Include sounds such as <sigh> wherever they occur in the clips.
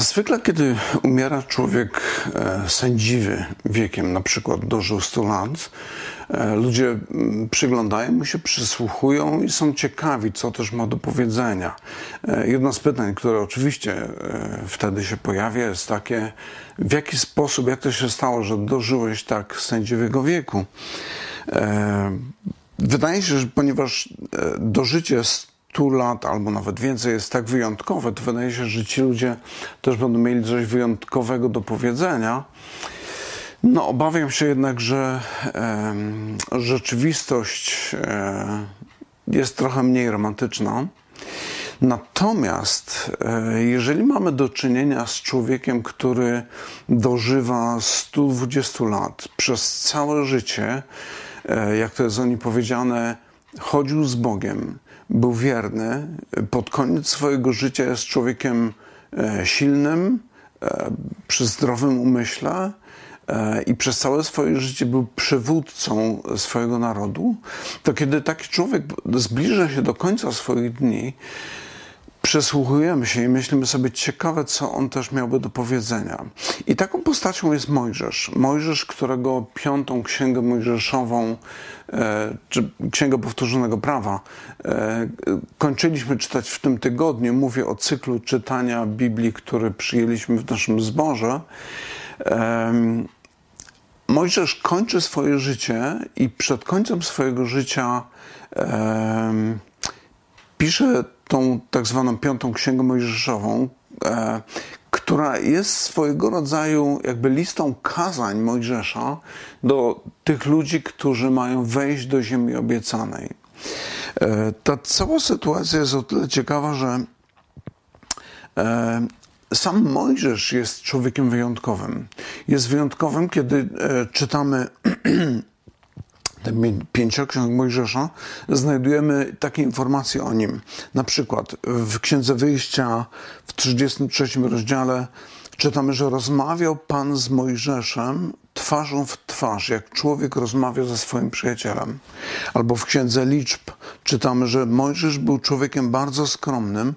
Zwykle, kiedy umiera człowiek e, sędziwy wiekiem, na przykład dożył 100 lat, e, ludzie mm, przyglądają mu się, przysłuchują i są ciekawi, co też ma do powiedzenia. E, jedno z pytań, które oczywiście wtedy się pojawia, jest takie, w jaki sposób, jak to się stało, że dożyłeś tak sędziwego wieku? Wydaje się, że ponieważ dożycie 100 lat albo nawet więcej jest tak wyjątkowe, to wydaje się, że ci ludzie też będą mieli coś wyjątkowego do powiedzenia. No, obawiam się jednak, że e, rzeczywistość e, jest trochę mniej romantyczna. Natomiast e, jeżeli mamy do czynienia z człowiekiem, który dożywa 120 lat przez całe życie, e, jak to jest o nim powiedziane, chodził z Bogiem, był wierny. Pod koniec swojego życia jest człowiekiem e, silnym, e, przy zdrowym umyśle e, i przez całe swoje życie był przywódcą swojego narodu, to kiedy taki człowiek zbliża się do końca swoich dni, przesłuchujemy się i myślimy sobie, ciekawe, co on też miałby do powiedzenia. I taką postacią jest Mojżesz. Mojżesz, którego piątą księgę mojżeszową, e, czy księgę powtórzonego prawa, e, kończyliśmy czytać w tym tygodniu. Mówię o cyklu czytania Biblii, który przyjęliśmy w naszym zborze. Mojżesz kończy swoje życie i przed końcem swojego życia pisze tą tak zwaną piątą księgę mojżeszową, e, która jest swojego rodzaju jakby listą kazań Mojżesza do tych ludzi, którzy mają wejść do ziemi obiecanej. E, ta cała sytuacja jest o tyle ciekawa, że e, sam Mojżesz jest człowiekiem wyjątkowym. Jest wyjątkowym, kiedy e, <clears throat> czytamy pięcioksiąg Mojżesza, znajdujemy takie informacje o nim. Na przykład w Księdze Wyjścia w 33 rozdziale czytamy, że rozmawiał Pan z Mojżeszem twarzą w twarz, jak człowiek rozmawia ze swoim przyjacielem. Albo w Księdze Liczb czytamy, że Mojżesz był człowiekiem bardzo skromnym,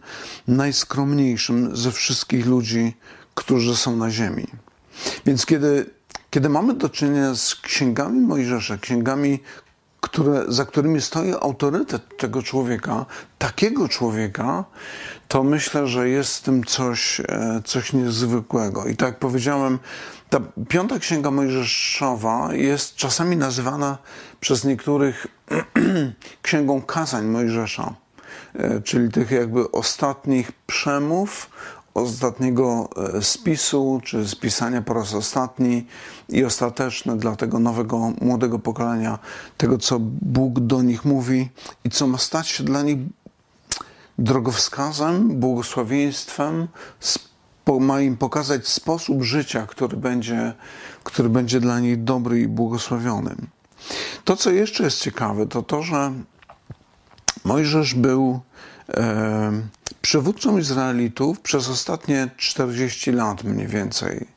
najskromniejszym ze wszystkich ludzi, którzy są na ziemi. Więc kiedy kiedy mamy do czynienia z księgami Mojżesza, księgami, które, za którymi stoi autorytet tego człowieka, takiego człowieka, to myślę, że jest w tym coś, e, coś niezwykłego. I tak jak powiedziałem, ta piąta księga Mojżeszowa jest czasami nazywana przez niektórych <clears throat> księgą kazań Mojżesza, e, czyli tych jakby ostatnich przemów, ostatniego e, spisu, czy spisania po raz ostatni i ostateczne dla tego nowego, młodego pokolenia, tego, co Bóg do nich mówi i co ma stać się dla nich drogowskazem, błogosławieństwem, ma im pokazać sposób życia, który będzie, który będzie dla nich dobry i błogosławiony. To, co jeszcze jest ciekawe, to to, że Mojżesz był e, przywódcą Izraelitów przez ostatnie 40 lat mniej więcej.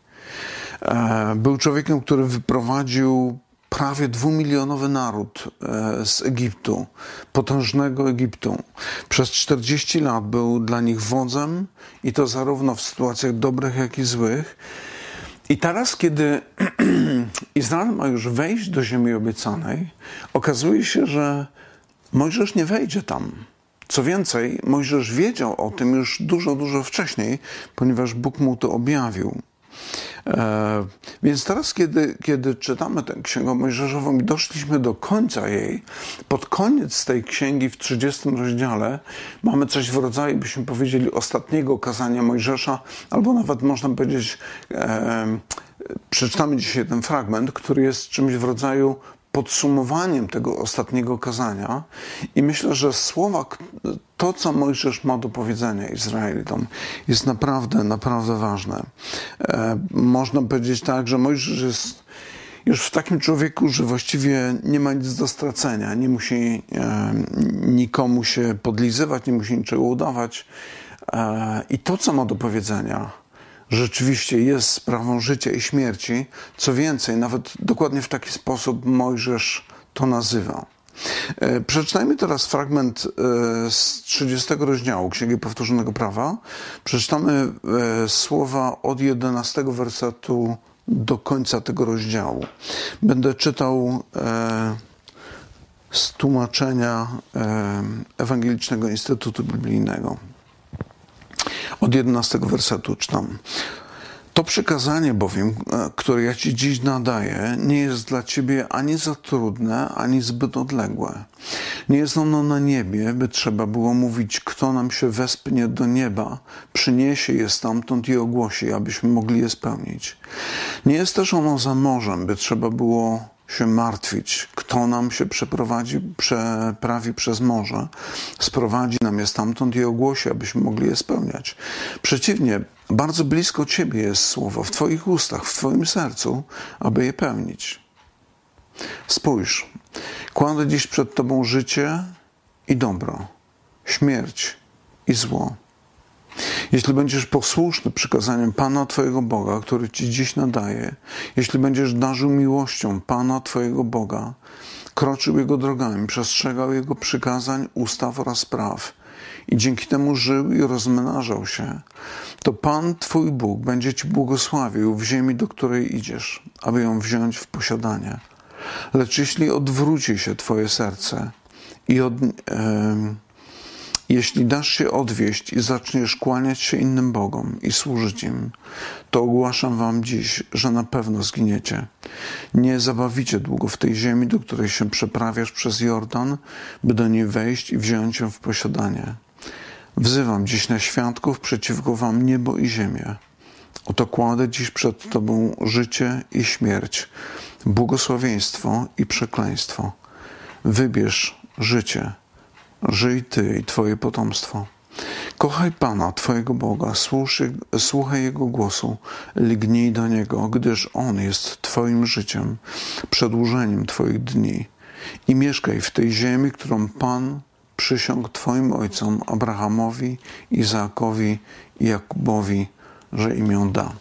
E, był człowiekiem, który wyprowadził prawie dwumilionowy naród e, z Egiptu, potężnego Egiptu. Przez 40 lat był dla nich wodzem i to zarówno w sytuacjach dobrych, jak i złych. I teraz, kiedy <clears throat> Izrael ma już wejść do ziemi obiecanej, okazuje się, że Mojżesz nie wejdzie tam. Co więcej, Mojżesz wiedział o tym już dużo, dużo wcześniej, ponieważ Bóg mu to objawił. E, więc teraz, kiedy, kiedy czytamy tę księgę Mojżeszową i doszliśmy do końca jej, pod koniec tej księgi w 30 rozdziale mamy coś w rodzaju, byśmy powiedzieli, ostatniego kazania Mojżesza, albo nawet można powiedzieć, e, przeczytamy dzisiaj ten fragment, który jest czymś w rodzaju podsumowaniem tego ostatniego kazania i myślę, że słowa, to co Mojżesz ma do powiedzenia Izraelitom jest naprawdę, naprawdę ważne. E, można powiedzieć tak, że Mojżesz jest już w takim człowieku, że właściwie nie ma nic do stracenia, nie musi e, nikomu się podlizywać, nie musi niczego udawać. E, I to, co ma do powiedzenia, rzeczywiście jest sprawą życia i śmierci. Co więcej, nawet dokładnie w taki sposób Mojżesz to nazywa. E, przeczytajmy teraz fragment e, z 30 rozdziału Księgi Powtórzonego Prawa. Przeczytamy e, słowa od 11 wersetu do końca tego rozdziału. Będę czytał z tłumaczenia Ewangelicznego Instytutu Biblijnego. Od 11 wersetu czytam. To przykazanie bowiem, e, które ja Ci dziś nadaję, nie jest dla Ciebie ani za trudne, ani zbyt odległe. Nie jest ono na niebie, by trzeba było mówić, kto nam się wespnie do nieba, przyniesie je stamtąd i ogłosi, abyśmy mogli je spełnić. Nie jest też ono za morzem, by trzeba było się martwić, kto nam się przeprowadzi, przeprawi przez morze, sprowadzi nam je stamtąd i ogłosi, abyśmy mogli je spełniać. Przeciwnie, bardzo blisko Ciebie jest słowo, w Twoich ustach, w Twoim sercu, aby je pełnić. Spójrz, kładę dziś przed Tobą życie i dobro, śmierć i zło. Jeśli będziesz posłuszny przykazaniom Pana Twojego Boga, który Ci dziś nadaje, jeśli będziesz darzył miłością Pana Twojego Boga, kroczył Jego drogami, przestrzegał Jego przykazań, ustaw oraz praw i dzięki temu żył i rozmnażał się, to Pan Twój Bóg będzie Ci błogosławił w ziemi, do której idziesz, aby ją wziąć w posiadanie. Lecz jeśli odwróci się Twoje serce i od, jeśli dasz się odwieść i zaczniesz kłaniać się innym Bogom i służyć im, to ogłaszam wam dziś, że na pewno zginiecie. Nie zabawicie długo w tej ziemi, do której się przeprawiasz przez Jordan, by do niej wejść i wziąć ją w posiadanie. Wzywam dziś na świadków przeciwko wam niebo i ziemię. Oto kładę dziś przed Tobą życie i śmierć, błogosławieństwo i przekleństwo. Wybierz życie Żyj Ty i Twoje potomstwo. Kochaj Pana, Twojego Boga, słuchaj Jego głosu, lignij do Niego, gdyż On jest Twoim życiem, przedłużeniem Twoich dni. I mieszkaj w tej ziemi, którą Pan przysiągł Twoim ojcom Abrahamowi, Izaakowi i Jakubowi, że im ją da.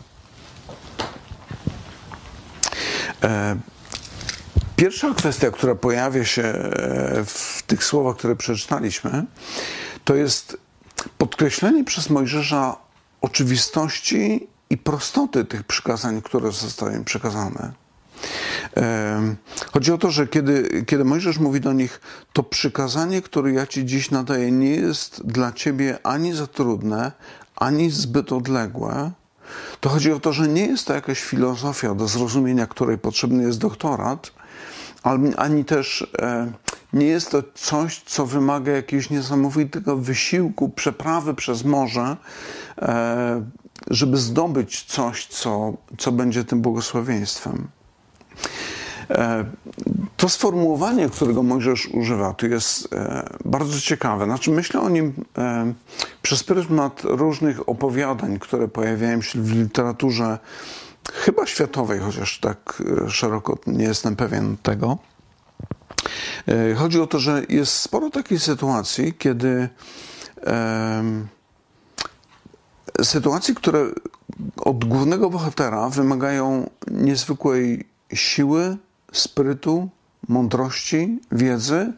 E, Pierwsza kwestia, która pojawia się e, w tych słowach, które przeczytaliśmy, to jest podkreślenie przez Mojżesza oczywistości i prostoty tych przykazań, które zostały im przekazane. Chodzi o to, że kiedy, kiedy Mojżesz mówi do nich, to przykazanie, które ja ci dziś nadaję, nie jest dla ciebie ani za trudne, ani zbyt odległe. To chodzi o to, że nie jest to jakaś filozofia, do zrozumienia której potrzebny jest doktorat, ani też e, nie jest to coś, co wymaga jakiegoś niesamowitego wysiłku, przeprawy przez morze, e, żeby zdobyć coś, co, co będzie tym błogosławieństwem. E, to sformułowanie, którego Mojżesz używa, tu jest bardzo ciekawe. Znaczy, myślę o nim przez pryzmat różnych opowiadań, które pojawiają się w literaturze chyba światowej, chociaż tak e, szeroko nie jestem pewien tego. E, chodzi o to, że jest sporo takich sytuacji, kiedy sytuacji, które od głównego bohatera wymagają niezwykłej siły, sprytu, mądrości, wiedzy,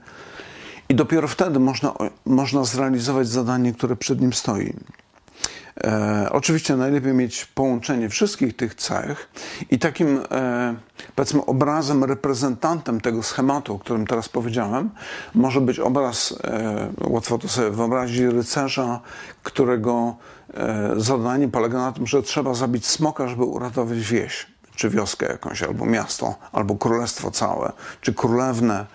i dopiero wtedy można, można zrealizować zadanie, które przed nim stoi. E, oczywiście najlepiej mieć połączenie wszystkich tych cech i takim e, powiedzmy obrazem, reprezentantem tego schematu, o którym teraz powiedziałem, może być obraz, e, łatwo to sobie wyobrazić, rycerza, którego e, zadanie polega na tym, że trzeba zabić smoka, żeby uratować wieś czy wioskę jakąś, albo miasto, albo królestwo całe, czy królewnę.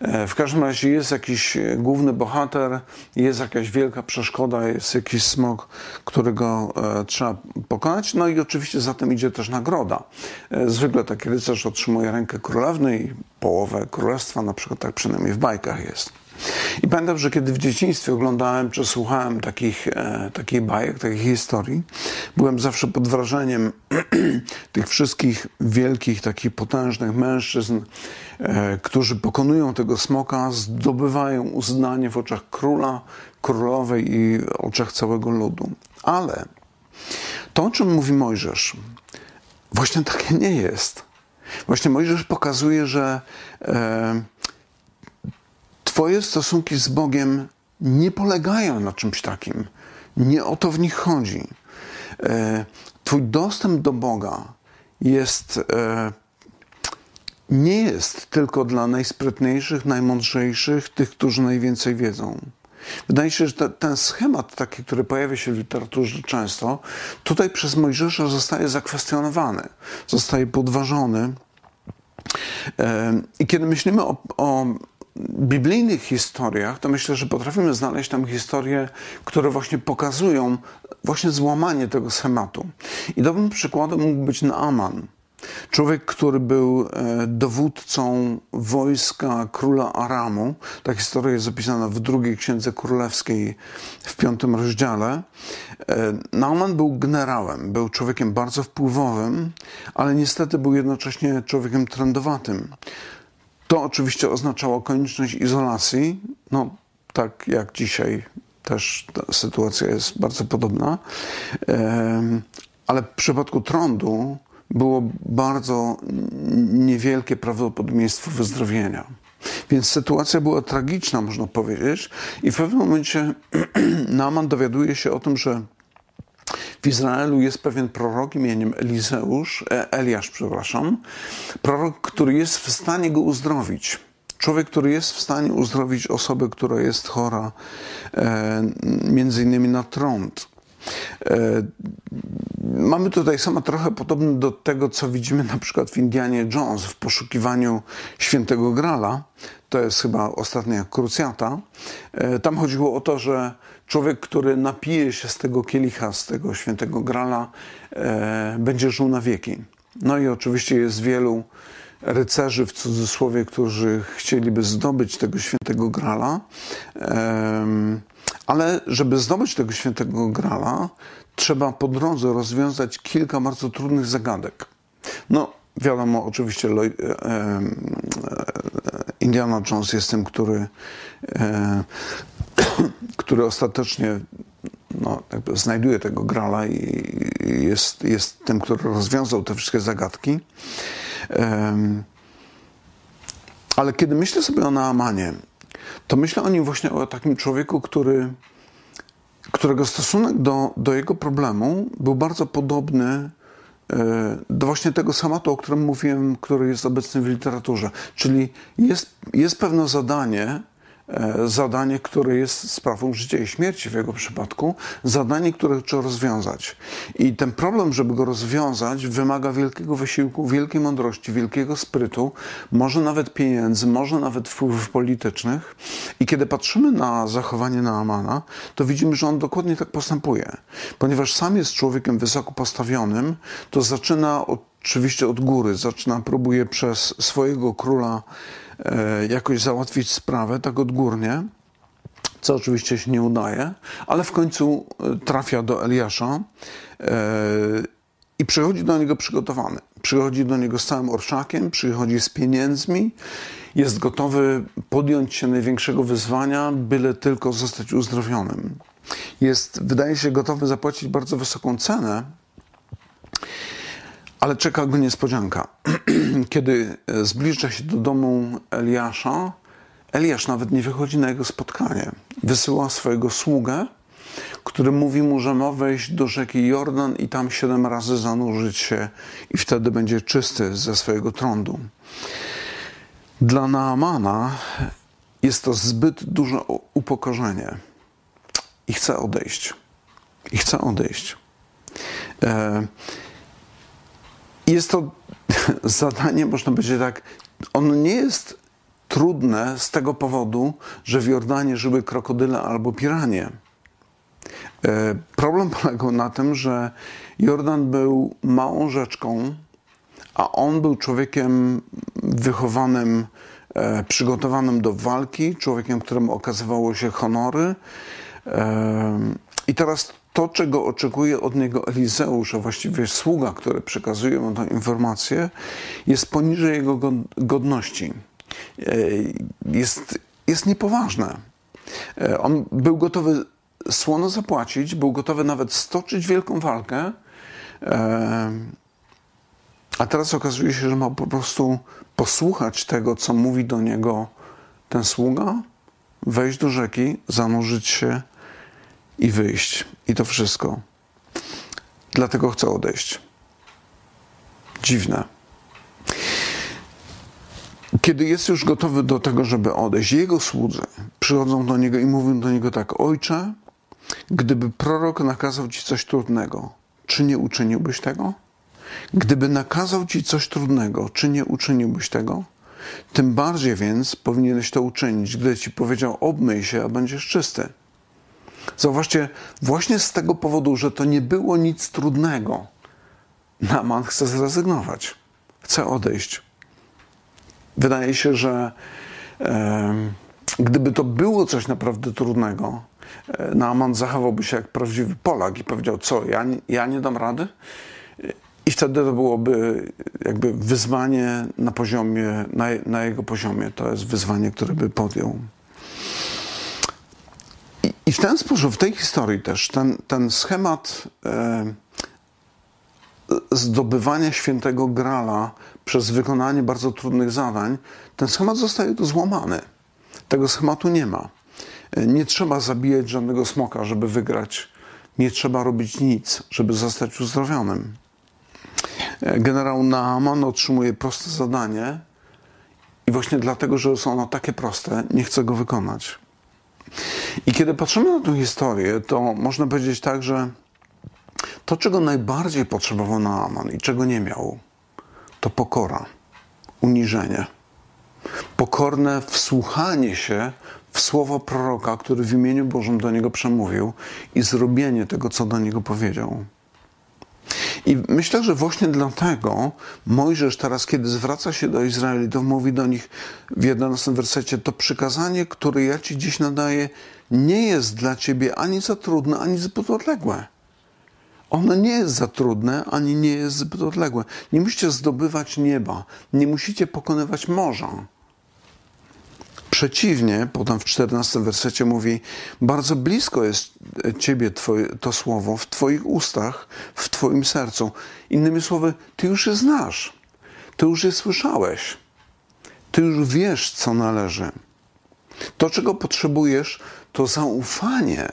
E, w każdym razie jest jakiś główny bohater, jest jakaś wielka przeszkoda, jest jakiś smok, którego e, trzeba pokonać. No i oczywiście za tym idzie też nagroda. E, zwykle taki rycerz otrzymuje rękę królewny i połowę królestwa, na przykład tak przynajmniej w bajkach jest. I pamiętam, że kiedy w dzieciństwie oglądałem czy słuchałem takich, e, takich bajek, takich historii, byłem zawsze pod wrażeniem <clears throat> tych wszystkich wielkich, takich potężnych mężczyzn, e, którzy pokonują tego smoka, zdobywają uznanie w oczach króla, królowej i w oczach całego ludu. Ale to, o czym mówi Mojżesz, właśnie takie nie jest. Właśnie Mojżesz pokazuje, że e, Twoje stosunki z Bogiem nie polegają na czymś takim. Nie o to w nich chodzi. E, twój dostęp do Boga jest, e, nie jest tylko dla najsprytniejszych, najmądrzejszych, tych, którzy najwięcej wiedzą. Wydaje się, że te, ten schemat taki, który pojawia się w literaturze często, tutaj przez Mojżesza zostaje zakwestionowany, zostaje podważony. E, I kiedy myślimy o, o biblijnych historiach, to myślę, że potrafimy znaleźć tam historie, które właśnie pokazują właśnie złamanie tego schematu. I dobrym przykładem mógł być Naaman. Człowiek, który był e, dowódcą wojska króla Aramu, ta historia jest zapisana w drugiej księdze królewskiej w piątym rozdziale. E, Naaman był generałem, był człowiekiem bardzo wpływowym, ale niestety był jednocześnie człowiekiem trendowatym. To oczywiście oznaczało konieczność izolacji, no tak jak dzisiaj też sytuacja jest bardzo podobna, ale w przypadku trądu było bardzo niewielkie prawdopodobieństwo wyzdrowienia. Więc sytuacja była tragiczna, można powiedzieć, i w pewnym momencie <clears throat> Naaman dowiaduje się o tym, że w Izraelu jest pewien prorok imieniem Elizeusz, e, Eliasz, przepraszam, prorok, który jest w stanie go uzdrowić. Człowiek, który jest w stanie uzdrowić osobę, która jest chora, e, między innymi na trąd. E, mamy tutaj sama trochę podobne do tego, co widzimy na przykład w Indianie Jones w poszukiwaniu świętego Grala. To jest chyba ostatnia krucjata. E, tam chodziło o to, że człowiek, który napije się z tego kielicha, z tego świętego Grala, e, będzie żył na wieki. No i oczywiście jest wielu rycerzy w cudzysłowie, którzy chcieliby zdobyć tego świętego Grala. Ale żeby zdobyć tego świętego grala, trzeba po drodze rozwiązać kilka bardzo trudnych zagadek. No, wiadomo, oczywiście e, e, Indiana Jones jest tym, który, e, <coughs> który ostatecznie no, znajduje tego grala i jest, jest tym, który rozwiązał te wszystkie zagadki. Ale kiedy myślę sobie o Naamanie, to myślę o nim właśnie o takim człowieku, który, którego stosunek do, do jego problemu był bardzo podobny e, do właśnie tego samatu, o którym mówiłem, który jest obecny w literaturze. Czyli jest, jest pewne zadanie, zadanie, które jest sprawą życia i śmierci w jego przypadku, zadanie, które trzeba rozwiązać. I ten problem, żeby go rozwiązać, wymaga wielkiego wysiłku, wielkiej mądrości, wielkiego sprytu, może nawet pieniędzy, może nawet wpływów politycznych. I kiedy patrzymy na zachowanie Naamana, to widzimy, że on dokładnie tak postępuje. Ponieważ sam jest człowiekiem wysoko postawionym, to zaczyna oczywiście od góry, zaczyna, próbuje przez swojego króla E, jakoś załatwić sprawę tak odgórnie, co oczywiście się nie udaje, ale w końcu e, trafia do Eliasza e, i przychodzi do niego przygotowany. Przychodzi do niego z całym orszakiem, przychodzi z pieniędzmi, jest gotowy podjąć się największego wyzwania, byle tylko zostać uzdrowionym. Jest, wydaje się, gotowy zapłacić bardzo wysoką cenę, ale czeka go niespodzianka. <clears throat> Kiedy zbliża się do domu Eliasza, Eliasz nawet nie wychodzi na jego spotkanie. Wysyła swojego sługę, który mówi mu, że ma wejść do rzeki Jordan i tam siedem razy zanurzyć się i wtedy będzie czysty ze swojego trądu. Dla Naamana jest to zbyt duże upokorzenie i chce odejść. I chce odejść. E jest to <laughs> zadanie, można powiedzieć tak, ono nie jest trudne z tego powodu, że w Jordanie żyły krokodyle albo piranie. E, problem <laughs> polegał na tym, że Jordan był małą rzeczką, a on był człowiekiem wychowanym, e, przygotowanym do walki, człowiekiem, któremu okazywało się honory. E, I teraz to, czego oczekuje od niego Elizeusz, a właściwie sługa, który przekazuje mu tę informację, jest poniżej jego godności. E, jest, jest niepoważne. E, on był gotowy słono zapłacić, był gotowy nawet stoczyć wielką walkę, e, a teraz okazuje się, że ma po prostu posłuchać tego, co mówi do niego ten sługa wejść do rzeki, zanurzyć się i wyjść. I to wszystko. Dlatego chce odejść. Dziwne. Kiedy jest już gotowy do tego, żeby odejść, jego słudzy przychodzą do niego i mówią do niego tak: Ojcze, gdyby prorok nakazał ci coś trudnego, czy nie uczyniłbyś tego? Gdyby nakazał ci coś trudnego, czy nie uczyniłbyś tego? Tym bardziej więc powinieneś to uczynić, gdy ci powiedział: obmyj się, a będziesz czysty. Zauważcie, właśnie z tego powodu, że to nie było nic trudnego, Naman chce zrezygnować, chce odejść. Wydaje się, że e, gdyby to było coś naprawdę trudnego, e, Naaman zachowałby się jak prawdziwy Polak i powiedział: Co, ja, ja nie dam rady? I wtedy to byłoby jakby wyzwanie na poziomie, na, na jego poziomie. To jest wyzwanie, które by podjął. I, w ten sposób, w tej historii też, ten, ten schemat e, zdobywania świętego grala przez wykonanie bardzo trudnych zadań, ten schemat zostaje tu złamany. Tego schematu nie ma. Nie trzeba zabijać żadnego smoka, żeby wygrać. Nie trzeba robić nic, żeby zostać uzdrowionym. Generał Naaman otrzymuje proste zadanie i właśnie dlatego, że jest ono takie proste, nie chce go wykonać. I kiedy patrzymy na tę historię, to można powiedzieć tak, że to, czego najbardziej potrzebował Naaman i czego nie miał, to pokora, uniżenie. Pokorne wsłuchanie się w słowo proroka, który w imieniu Bożym do niego przemówił i zrobienie tego, co do niego powiedział. I myślę, że właśnie dlatego Mojżesz teraz, kiedy zwraca się do Izraelitów, mówi do nich w 11 wersecie: To przykazanie, które ja ci dziś nadaję, nie jest dla ciebie ani za trudne, ani zbyt odległe. Ono nie jest za trudne, ani nie jest zbyt odległe. Nie musicie zdobywać nieba, nie musicie pokonywać morza. Przeciwnie, potem w 14 wersecie mówi: Bardzo blisko jest Ciebie twoje, to słowo w Twoich ustach, w Twoim sercu. Innymi słowy, Ty już je znasz, Ty już je słyszałeś, Ty już wiesz, co należy. To, czego potrzebujesz, to zaufanie.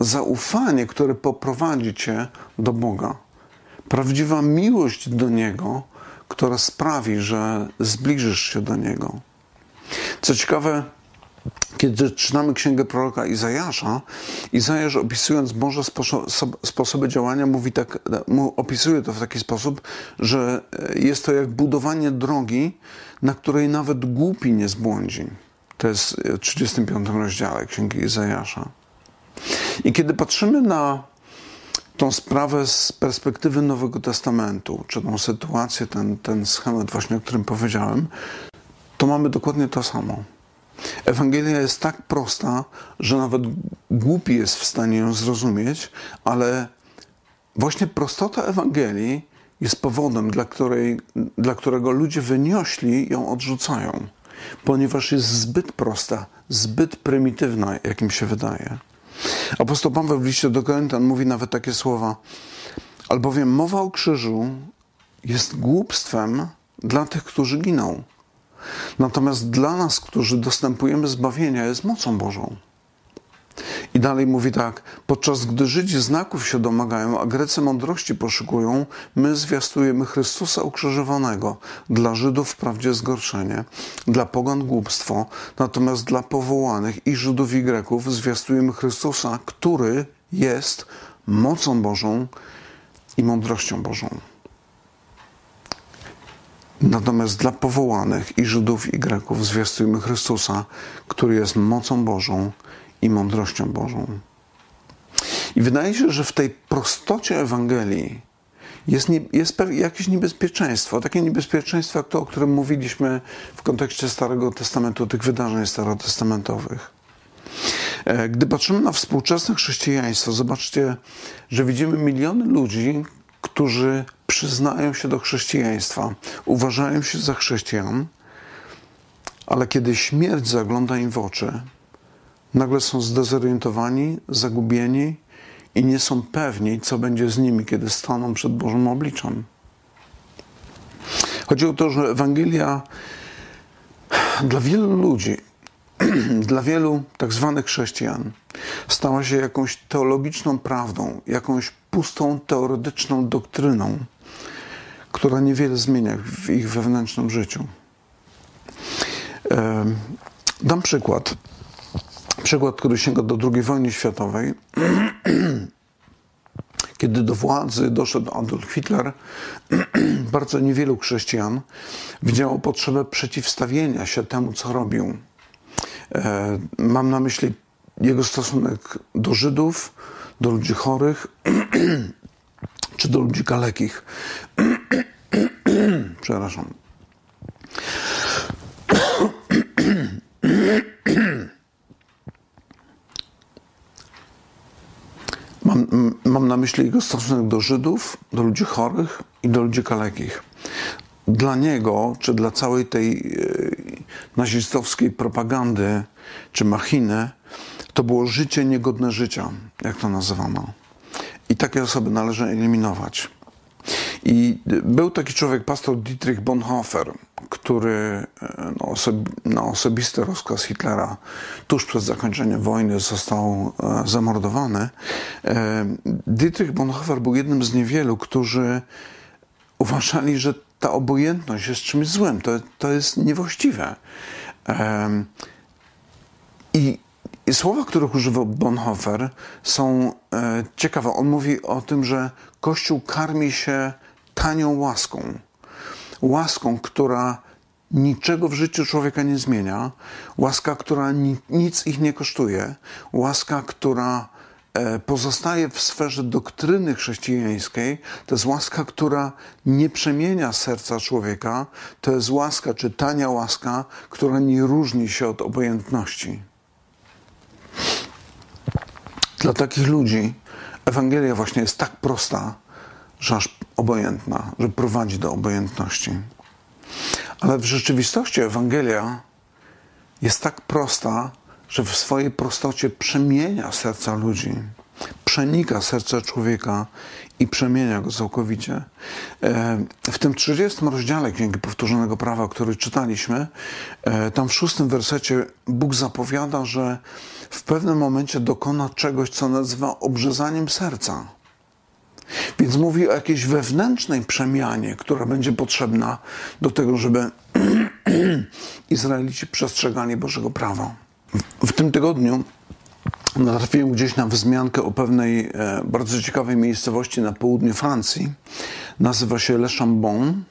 Zaufanie, które poprowadzi Cię do Boga. Prawdziwa miłość do Niego, która sprawi, że zbliżysz się do Niego. Co ciekawe, kiedy czytamy księgę proroka Izajasza, Izajasz opisując Boże sposoby działania, mówi tak, opisuje to w taki sposób, że jest to jak budowanie drogi, na której nawet głupi nie zbłądzi. To jest w 35 rozdziale księgi Izajasza. I kiedy patrzymy na tą sprawę z perspektywy Nowego Testamentu, czy tą sytuację, ten, ten schemat właśnie, o którym powiedziałem, to mamy dokładnie to samo. Ewangelia jest tak prosta, że nawet głupi jest w stanie ją zrozumieć, ale właśnie prostota Ewangelii jest powodem, dla, której, dla którego ludzie wyniośli ją odrzucają, ponieważ jest zbyt prosta, zbyt prymitywna, jak im się wydaje. Apostoł Paweł w liście do Koryntian mówi nawet takie słowa: Albowiem mowa o krzyżu jest głupstwem dla tych, którzy giną Natomiast dla nas, którzy dostępujemy zbawienia, jest mocą Bożą. I dalej mówi tak: Podczas gdy Żydzi znaków się domagają, a Grecy mądrości poszukują, my zwiastujemy Chrystusa ukrzyżowanego. Dla Żydów wprawdzie zgorszenie, dla pogan głupstwo, natomiast dla powołanych i Żydów i Greków zwiastujemy Chrystusa, który jest mocą Bożą i mądrością Bożą. Natomiast dla powołanych i Żydów i Greków zwiastujmy Chrystusa, który jest mocą Bożą i mądrością Bożą. I wydaje się, że w tej prostocie Ewangelii jest, nie, jest jakieś niebezpieczeństwo. Takie niebezpieczeństwo, jak to, o którym mówiliśmy w kontekście Starego Testamentu, tych wydarzeń starotestamentowych. E, gdy patrzymy na współczesne chrześcijaństwo, zobaczcie, że widzimy miliony ludzi, którzy przyznają się do chrześcijaństwa, uważają się za chrześcijan, ale kiedy śmierć zagląda im w oczy, nagle są zdezorientowani, zagubieni i nie są pewni, co będzie z nimi, kiedy staną przed Bożym obliczem. Chodzi o to, że Ewangelia dla wielu ludzi <clears throat> dla wielu tak zwanych chrześcijan stała się jakąś teologiczną prawdą, jakąś pustą teoretyczną doktryną, która niewiele zmienia w ich wewnętrznym życiu. Dam przykład. Przykład, który sięga do II wojny światowej. <clears throat> Kiedy do władzy doszedł Adolf Hitler, <clears throat> bardzo niewielu chrześcijan widziało potrzebę przeciwstawienia się temu, co robił. E, mam na myśli jego stosunek do Żydów, do ludzi chorych <clears throat> czy do ludzi kalekich. <clears throat> Przepraszam. <clears throat> Mam, mam na myśli jego stosunek do Żydów, do ludzi chorych i do ludzi kalekich. Dla niego, czy dla całej tej e, nazistowskiej propagandy, czy machiny, to było życie niegodne życia, jak to nazywano. I takie osoby należy eliminować. I był taki człowiek, pastor Dietrich Bonhoeffer, który e, no, na osobisty rozkaz Hitlera tuż przed zakończeniem wojny został e, zamordowany. E, Dietrich Bonhoeffer był jednym z niewielu, którzy uważali, że ta obojętność jest czymś złym, to, to jest niewłaściwe. I, I słowa, których używał Bonhoeffer, są ciekawe. On mówi o tym, że Kościół karmi się tanią łaską. Łaską, która niczego w życiu człowieka nie zmienia, łaska, która ni nic ich nie kosztuje, łaska, która e, pozostaje w sferze doktryny chrześcijańskiej, to jest łaska, która nie przemienia serca człowieka, to jest łaska, czy tania łaska, która nie różni się od obojętności. Dla takich ludzi Ewangelia właśnie jest tak prosta, że aż obojętna, że prowadzi do obojętności. Ale w rzeczywistości Ewangelia jest tak prosta, że w swojej prostocie przemienia serca ludzi, przenika serce człowieka i przemienia go całkowicie. E, w tym 30 rozdziale Księgi Powtórzonego Prawa, który czytaliśmy, e, tam w szóstym wersecie Bóg zapowiada, że w pewnym momencie dokona czegoś, co nazywa obrzezaniem serca. Więc mówi o jakiejś wewnętrznej przemianie, która będzie potrzebna do tego, żeby <clears throat> Izraelici przestrzegali Bożego prawa. W tym tygodniu natrafiłem gdzieś na wzmiankę o pewnej e, bardzo ciekawej miejscowości na południu Francji. Nazywa się Le Chambon.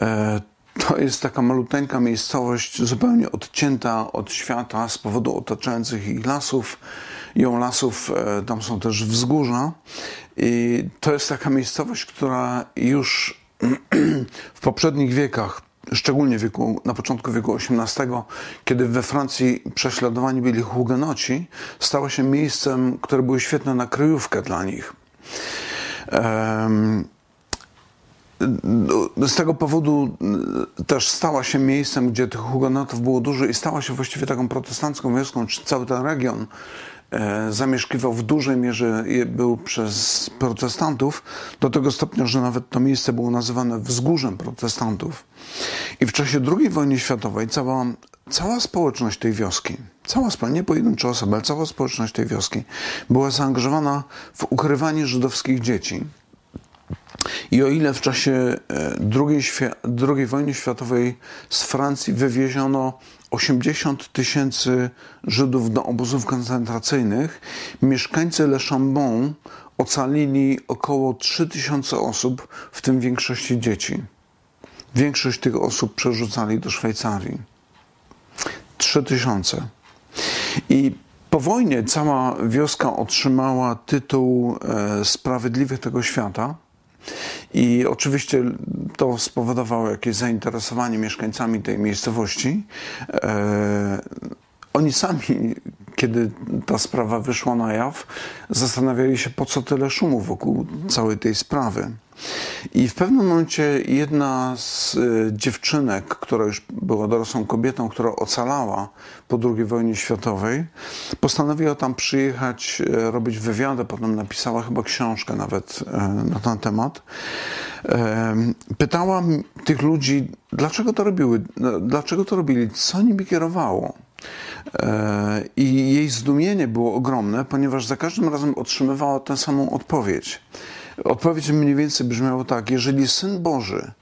E, to jest taka maluteńka miejscowość, zupełnie odcięta od świata z powodu otaczających ich lasów. Ją lasów, e, tam są też wzgórza. I to jest taka miejscowość, która już <clears throat> w poprzednich wiekach, szczególnie wieku, na początku wieku XVIII, kiedy we Francji prześladowani byli hugenoci, stała się miejscem, które było świetne na kryjówkę dla nich. Z tego powodu też stała się miejscem, gdzie tych hugenotów było dużo i stała się właściwie taką protestancką wioską, czy cały ten region E, zamieszkiwał w dużej mierze, był przez protestantów, do tego stopnia, że nawet to miejsce było nazywane wzgórzem protestantów. I w czasie II wojny światowej cała, cała społeczność tej wioski, cała nie pojedyncze osoby, ale cała społeczność tej wioski była zaangażowana w ukrywanie żydowskich dzieci. I o ile w czasie e, II, II wojny światowej z Francji wywieziono 80 tysięcy Żydów do obozów koncentracyjnych, mieszkańcy Le Chambon ocalili około 3 tysiące osób, w tym większości dzieci. Większość tych osób przerzucali do Szwajcarii. 3 tysiące. I po wojnie cała wioska otrzymała tytuł e, Sprawiedliwych tego świata i oczywiście to spowodowało jakieś zainteresowanie mieszkańcami tej miejscowości. E, oni sami, kiedy ta sprawa wyszła na jaw, zastanawiali się, po co tyle szumu wokół całej tej sprawy. I w pewnym momencie jedna z y, dziewczynek, która już była dorosłą kobietą, która ocalała po II wojnie światowej, postanowiła tam przyjechać, y, robić wywiady, potem napisała chyba książkę nawet y, na ten temat. Pytałam tych ludzi, dlaczego to robiły, dlaczego to robili, co nimi kierowało. E, I jej zdumienie było ogromne, ponieważ za każdym razem otrzymywała tę samą odpowiedź. Odpowiedź mniej więcej brzmiała tak: Jeżeli syn Boży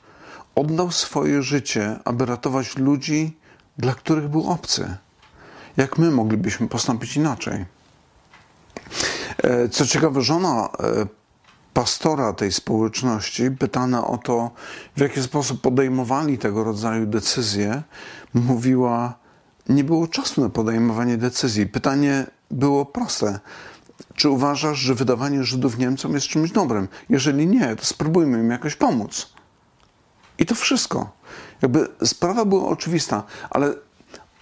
oddał swoje życie, aby ratować ludzi, dla których był obcy, jak my moglibyśmy postąpić inaczej? E, co ciekawe, żona e, pastora tej społeczności, pytana o to, w jaki sposób podejmowali tego rodzaju decyzje, mówiła: Nie było czasu na podejmowanie decyzji. Pytanie było proste. Czy uważasz, że wydawanie Żydów Niemcom jest czymś dobrym? Jeżeli nie, to spróbujmy im jakoś pomóc. I to wszystko. Jakby sprawa była oczywista, ale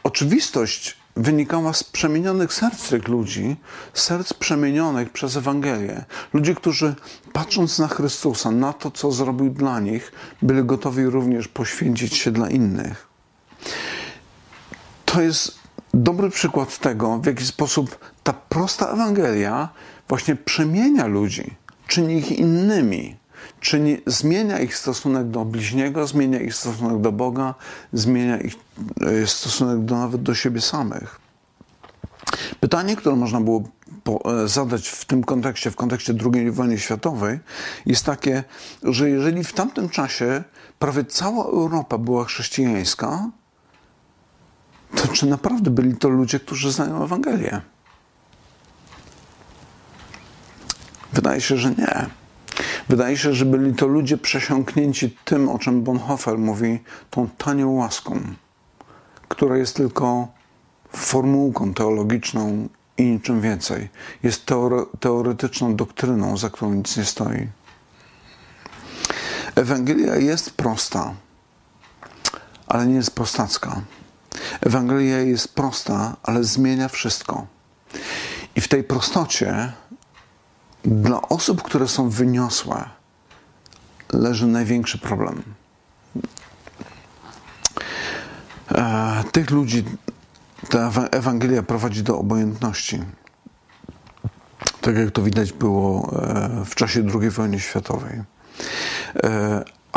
oczywistość wynikała z przemienionych serc tych ludzi, serc przemienionych przez Ewangelię. Ludzi, którzy patrząc na Chrystusa, na to, co zrobił dla nich, byli gotowi również poświęcić się dla innych. To jest dobry przykład tego, w jaki sposób ta prosta Ewangelia właśnie przemienia ludzi, czyni ich innymi czyni, zmienia ich stosunek do bliźniego, zmienia ich stosunek do Boga, zmienia ich e, stosunek do, nawet do siebie samych. Pytanie, które można było e, zadać w tym kontekście, w kontekście II wojny światowej, jest takie, że jeżeli w tamtym czasie prawie cała Europa była chrześcijańska, to czy naprawdę byli to ludzie, którzy znają Ewangelię? Wydaje się, że nie. Wydaje się, że byli to ludzie przesiąknięci tym, o czym Bonhoeffer mówi, tą tanią łaską, która jest tylko formułką teologiczną i niczym więcej. Jest teore teoretyczną doktryną, za którą nic nie stoi. Ewangelia jest prosta, ale nie jest prostacka. Ewangelia jest prosta, ale zmienia wszystko. I w tej prostocie dla osób, które są wyniosłe, leży największy problem. E, tych ludzi ta Ewangelia prowadzi do obojętności. Tak jak to widać było e, w czasie II wojny światowej.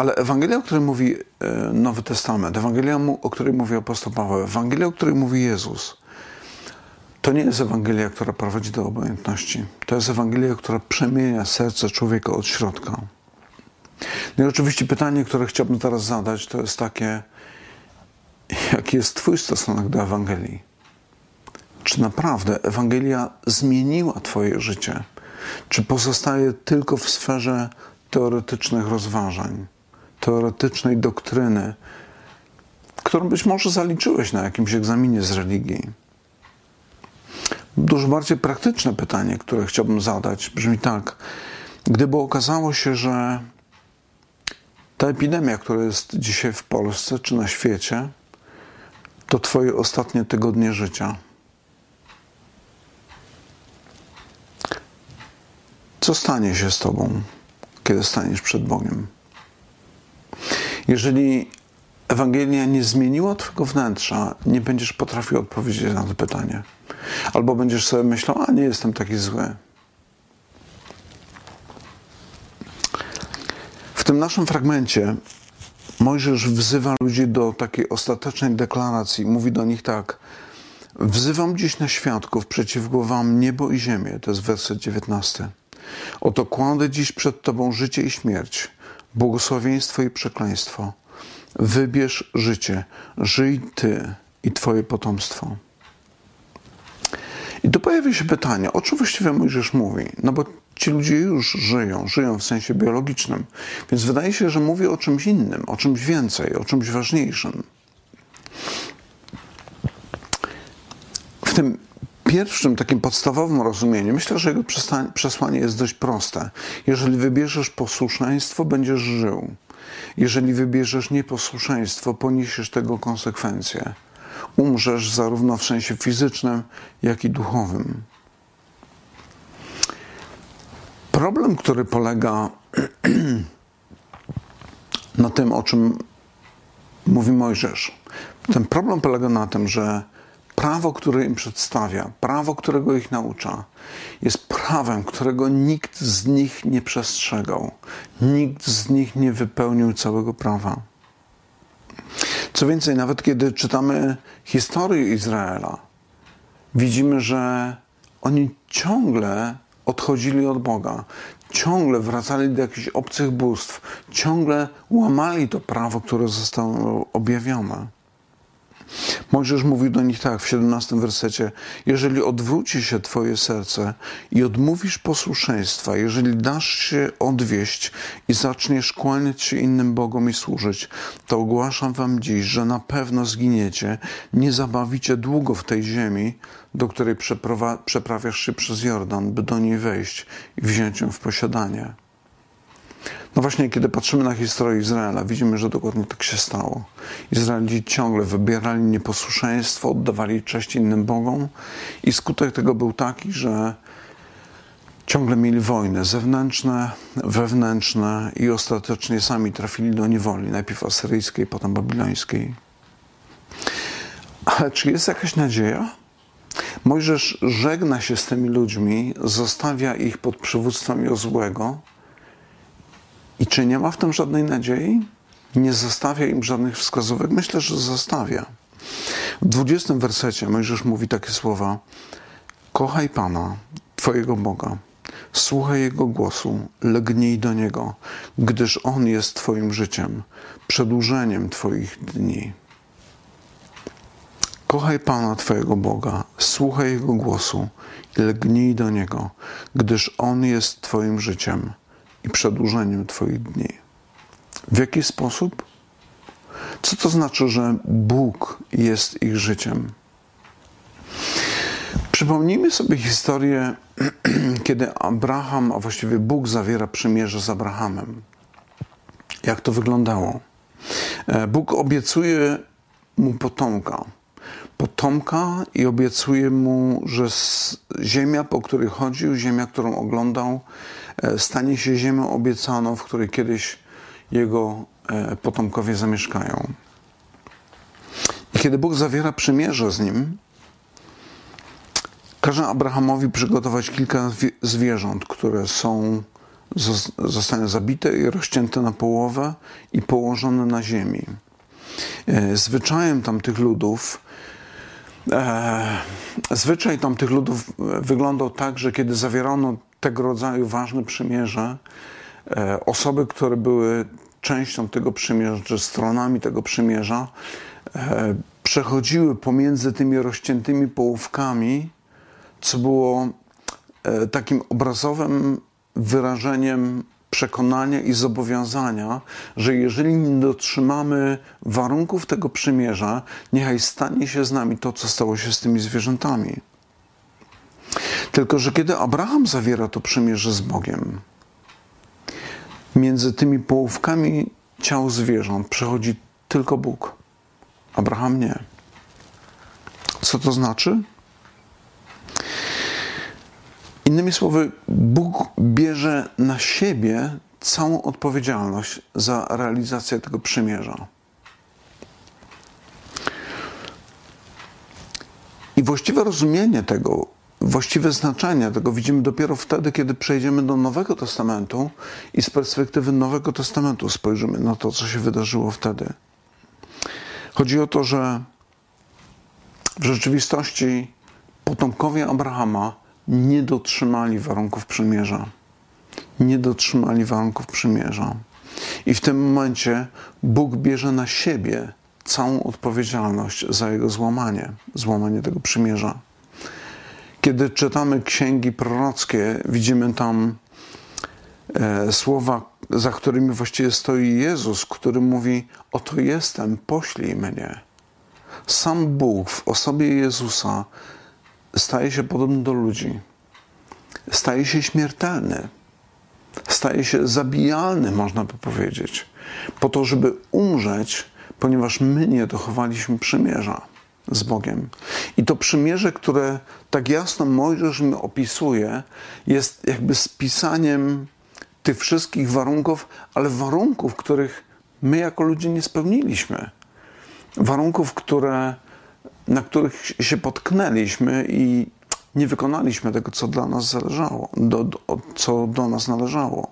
E, ale Ewangelia, o której mówi Nowy Testament, Ewangelia, o której mówi apostoł Paweł, Ewangelia, o której mówi Jezus, to nie jest Ewangelia, która prowadzi do obojętności. To jest Ewangelia, która przemienia serce człowieka od środka. No i oczywiście pytanie, które chciałbym teraz zadać, to jest takie, jaki jest Twój stosunek do Ewangelii? Czy naprawdę Ewangelia zmieniła Twoje życie? Czy pozostaje tylko w sferze teoretycznych rozważań, teoretycznej doktryny, którą być może zaliczyłeś na jakimś egzaminie z religii? Dużo bardziej praktyczne pytanie, które chciałbym zadać, brzmi tak. Gdyby okazało się, że ta epidemia, która jest dzisiaj w Polsce czy na świecie, to Twoje ostatnie tygodnie życia. Co stanie się z Tobą, kiedy staniesz przed Bogiem? Jeżeli Ewangelia nie zmieniła Twojego wnętrza, nie będziesz potrafił odpowiedzieć na to pytanie. Albo będziesz sobie myślał, a nie jestem taki zły. W tym naszym fragmencie Mojżesz wzywa ludzi do takiej ostatecznej deklaracji. Mówi do nich tak: Wzywam dziś na świadków przeciwko wam niebo i ziemię. To jest werset 19. Oto kładę dziś przed tobą życie i śmierć, błogosławieństwo i przekleństwo. Wybierz życie, żyj ty i twoje potomstwo. I tu pojawia się pytanie, o czym właściwie Mojżesz mówi? No bo ci ludzie już żyją, żyją w sensie biologicznym, więc wydaje się, że mówi o czymś innym, o czymś więcej, o czymś ważniejszym. W tym pierwszym, takim podstawowym rozumieniu, myślę, że jego przesłanie jest dość proste. Jeżeli wybierzesz posłuszeństwo, będziesz żył. Jeżeli wybierzesz nieposłuszeństwo, poniesiesz tego konsekwencje umrzesz zarówno w sensie fizycznym, jak i duchowym. Problem, który polega <clears throat> na tym, o czym mówi Mojżesz, ten problem polega na tym, że prawo, które im przedstawia, prawo, którego ich naucza, jest prawem, którego nikt z nich nie przestrzegał. Nikt z nich nie wypełnił całego prawa. Co więcej, nawet kiedy czytamy historię Izraela, widzimy, że oni ciągle odchodzili od Boga, ciągle wracali do jakichś obcych bóstw, ciągle łamali to prawo, które zostało objawione. Mojżesz mówił do nich tak w 17 wersecie: Jeżeli odwróci się Twoje serce i odmówisz posłuszeństwa, jeżeli dasz się odwieść i zaczniesz kłaniać się innym Bogom i służyć, to ogłaszam Wam dziś, że na pewno zginiecie, nie zabawicie długo w tej ziemi, do której przeprawiasz się przez Jordan, by do niej wejść i wziąć ją w posiadanie. No właśnie, kiedy patrzymy na historię Izraela, widzimy, że dokładnie tak się stało. Izraelici ciągle wybierali nieposłuszeństwo, oddawali cześć innym Bogom i skutek tego był taki, że ciągle mieli wojny zewnętrzne, wewnętrzne i ostatecznie sami trafili do niewoli, najpierw asyryjskiej, potem babilońskiej. Ale czy jest jakaś nadzieja? Mojżesz żegna się z tymi ludźmi, zostawia ich pod przywództwem Jozłego i czy nie ma w tym żadnej nadziei? Nie zostawia im żadnych wskazówek? Myślę, że zostawia. W 20 wersecie Mojżesz mówi takie słowa: Kochaj Pana, Twojego Boga, słuchaj Jego głosu, legnij do Niego, gdyż On jest Twoim życiem, przedłużeniem Twoich dni. Kochaj Pana Twojego Boga, słuchaj Jego głosu i legnij do Niego, gdyż On jest Twoim życiem, i przedłużeniem Twoich dni. W jaki sposób? Co to znaczy, że Bóg jest ich życiem? Przypomnijmy sobie historię, <clears throat> kiedy Abraham, a właściwie Bóg zawiera przymierze z Abrahamem. Jak to wyglądało? E, Bóg obiecuje mu potomka. Potomka i obiecuje mu, że ziemia, po której chodził, ziemia, którą oglądał, stanie się ziemią obiecaną, w której kiedyś jego e, potomkowie zamieszkają. I kiedy Bóg zawiera przymierze z nim, każe Abrahamowi przygotować kilka zwierząt, które są, zostaną zabite i rozcięte na połowę i położone na ziemi. E, zwyczajem tamtych ludów zwyczaj tamtych ludów wyglądał tak, że kiedy zawierano tego rodzaju ważne przymierze, e, osoby, które były częścią tego przymierza, czy stronami tego przymierza, e, przechodziły pomiędzy tymi rozciętymi połówkami, co było e, takim obrazowym wyrażeniem przekonania i zobowiązania, że jeżeli nie dotrzymamy warunków tego przymierza, niechaj stanie się z nami to, co stało się z tymi zwierzętami. Tylko, że kiedy Abraham zawiera to przymierze z Bogiem, między tymi połówkami ciał zwierząt przechodzi tylko Bóg. Abraham nie. Co to znaczy? Innymi słowy, Bóg bierze na siebie całą odpowiedzialność za realizację tego przymierza. I właściwe rozumienie tego właściwe znaczenie tego widzimy dopiero wtedy, kiedy przejdziemy do Nowego Testamentu i z perspektywy Nowego Testamentu spojrzymy na to, co się wydarzyło wtedy. Chodzi o to, że w rzeczywistości potomkowie Abrahama nie dotrzymali warunków przymierza. Nie dotrzymali warunków przymierza. I w tym momencie Bóg bierze na siebie całą odpowiedzialność za jego złamanie, złamanie tego przymierza. Kiedy czytamy księgi prorockie, widzimy tam e, słowa, za którymi właściwie stoi Jezus, który mówi: Oto jestem, poślij mnie. Sam Bóg w osobie Jezusa staje się podobny do ludzi, staje się śmiertelny, staje się zabijalny, można by powiedzieć, po to, żeby umrzeć, ponieważ my nie dochowaliśmy przymierza z Bogiem. I to przymierze, które tak jasno Mojżesz mi opisuje, jest jakby spisaniem tych wszystkich warunków, ale warunków, których my jako ludzie nie spełniliśmy. Warunków, które, na których się potknęliśmy i nie wykonaliśmy tego, co dla nas zależało, do, do, co do nas należało.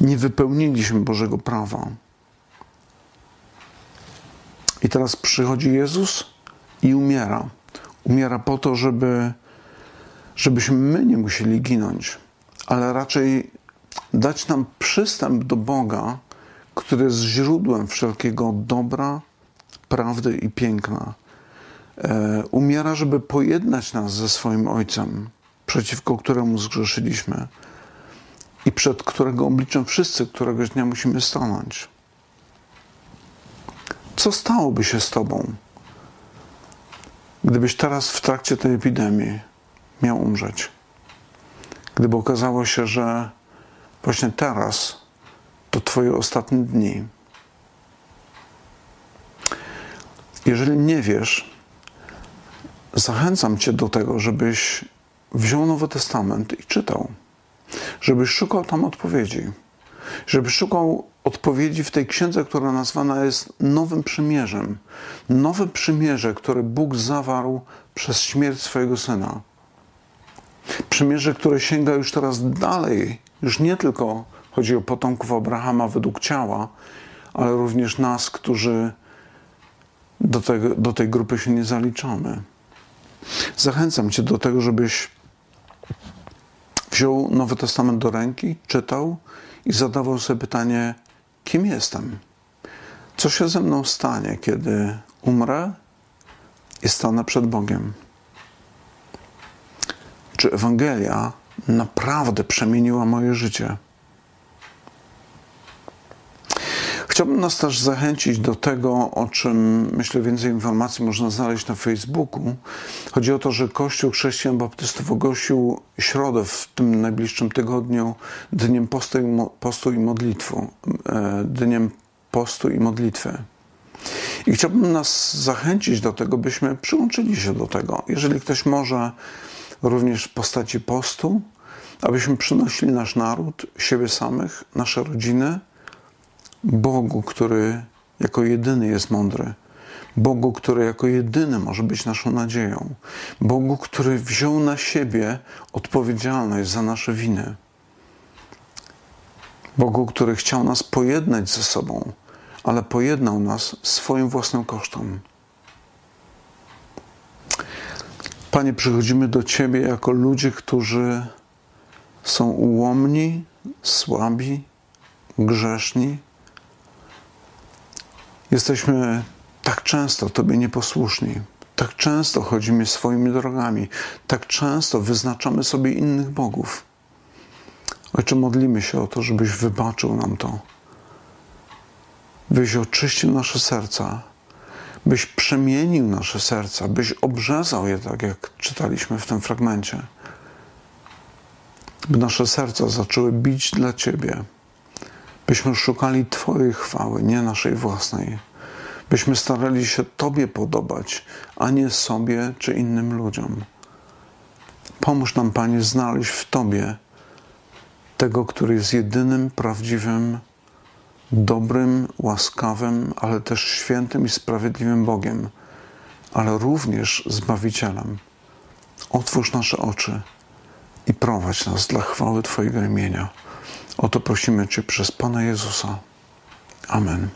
Nie wypełniliśmy Bożego prawa. I teraz przychodzi Jezus i umiera. Umiera po to, żeby, żebyśmy my nie musieli ginąć, ale raczej dać nam przystęp do Boga, który jest źródłem wszelkiego dobra, prawdy i piękna. E, umiera, żeby pojednać nas ze swoim Ojcem, przeciwko któremu zgrzeszyliśmy i przed którego obliczem wszyscy któregoś dnia musimy stanąć. Co stałoby się z Tobą, gdybyś teraz w trakcie tej epidemii miał umrzeć? Gdyby okazało się, że właśnie teraz to Twoje ostatnie dni. Jeżeli nie wiesz, zachęcam Cię do tego, żebyś wziął Nowy Testament i czytał, żebyś szukał tam odpowiedzi, żebyś szukał odpowiedzi w tej księdze, która nazwana jest Nowym Przymierzem. Nowe przymierze, które Bóg zawarł przez śmierć swojego syna. Przymierze, które sięga już teraz dalej, już nie tylko chodzi o potomków Abrahama według ciała, ale również nas, którzy do, tego, do tej grupy się nie zaliczamy. Zachęcam Cię do tego, żebyś wziął Nowy Testament do ręki, czytał i zadawał sobie pytanie, kim jestem? Co się ze mną stanie, kiedy umrę i stanę przed Bogiem? Czy Ewangelia naprawdę przemieniła moje życie? Chciałbym nas też zachęcić do tego, o czym myślę więcej informacji można znaleźć na Facebooku. Chodzi o to, że Kościół Chrześcijan Baptystów ogłosił środę w tym najbliższym tygodniu dniem postu i, modlitwu, e, dniem postu i modlitwy. I chciałbym nas zachęcić do tego, byśmy przyłączyli się do tego. Jeżeli ktoś może, również w postaci postu, abyśmy przynosili nasz naród, siebie samych, nasze rodziny Bogu, który jako jedyny jest mądry. Bogu, który jako jedyny może być naszą nadzieją. Bogu, który wziął na siebie odpowiedzialność za nasze winy. Bogu, który chciał nas pojednać ze sobą, ale pojednał nas swoim własnym kosztem. Panie, przychodzimy do Ciebie jako ludzie, którzy są ułomni, słabi, grzeszni Jesteśmy tak często Tobie nieposłuszni, tak często chodzimy swoimi drogami, tak często wyznaczamy sobie innych bogów. Ojcze, modlimy się o to, żebyś wybaczył nam to, byś oczyścił nasze serca, byś przemienił nasze serca, byś obrzezał je tak, jak czytaliśmy w tym fragmencie. By nasze serca zaczęły bić dla Ciebie byśmy szukali Twojej chwały, nie naszej własnej. Byśmy starali się Tobie podobać, a nie sobie czy innym ludziom. Pomóż nam, Panie, znaleźć w Tobie tego, który jest jedynym prawdziwym, dobrym, łaskawym, ale też świętym i sprawiedliwym Bogiem, ale również Zbawicielem. Otwórz nasze oczy i prowadź nas dla chwały Twojego imienia. O to prosimy Cię przez Pana Jezusa. Amen.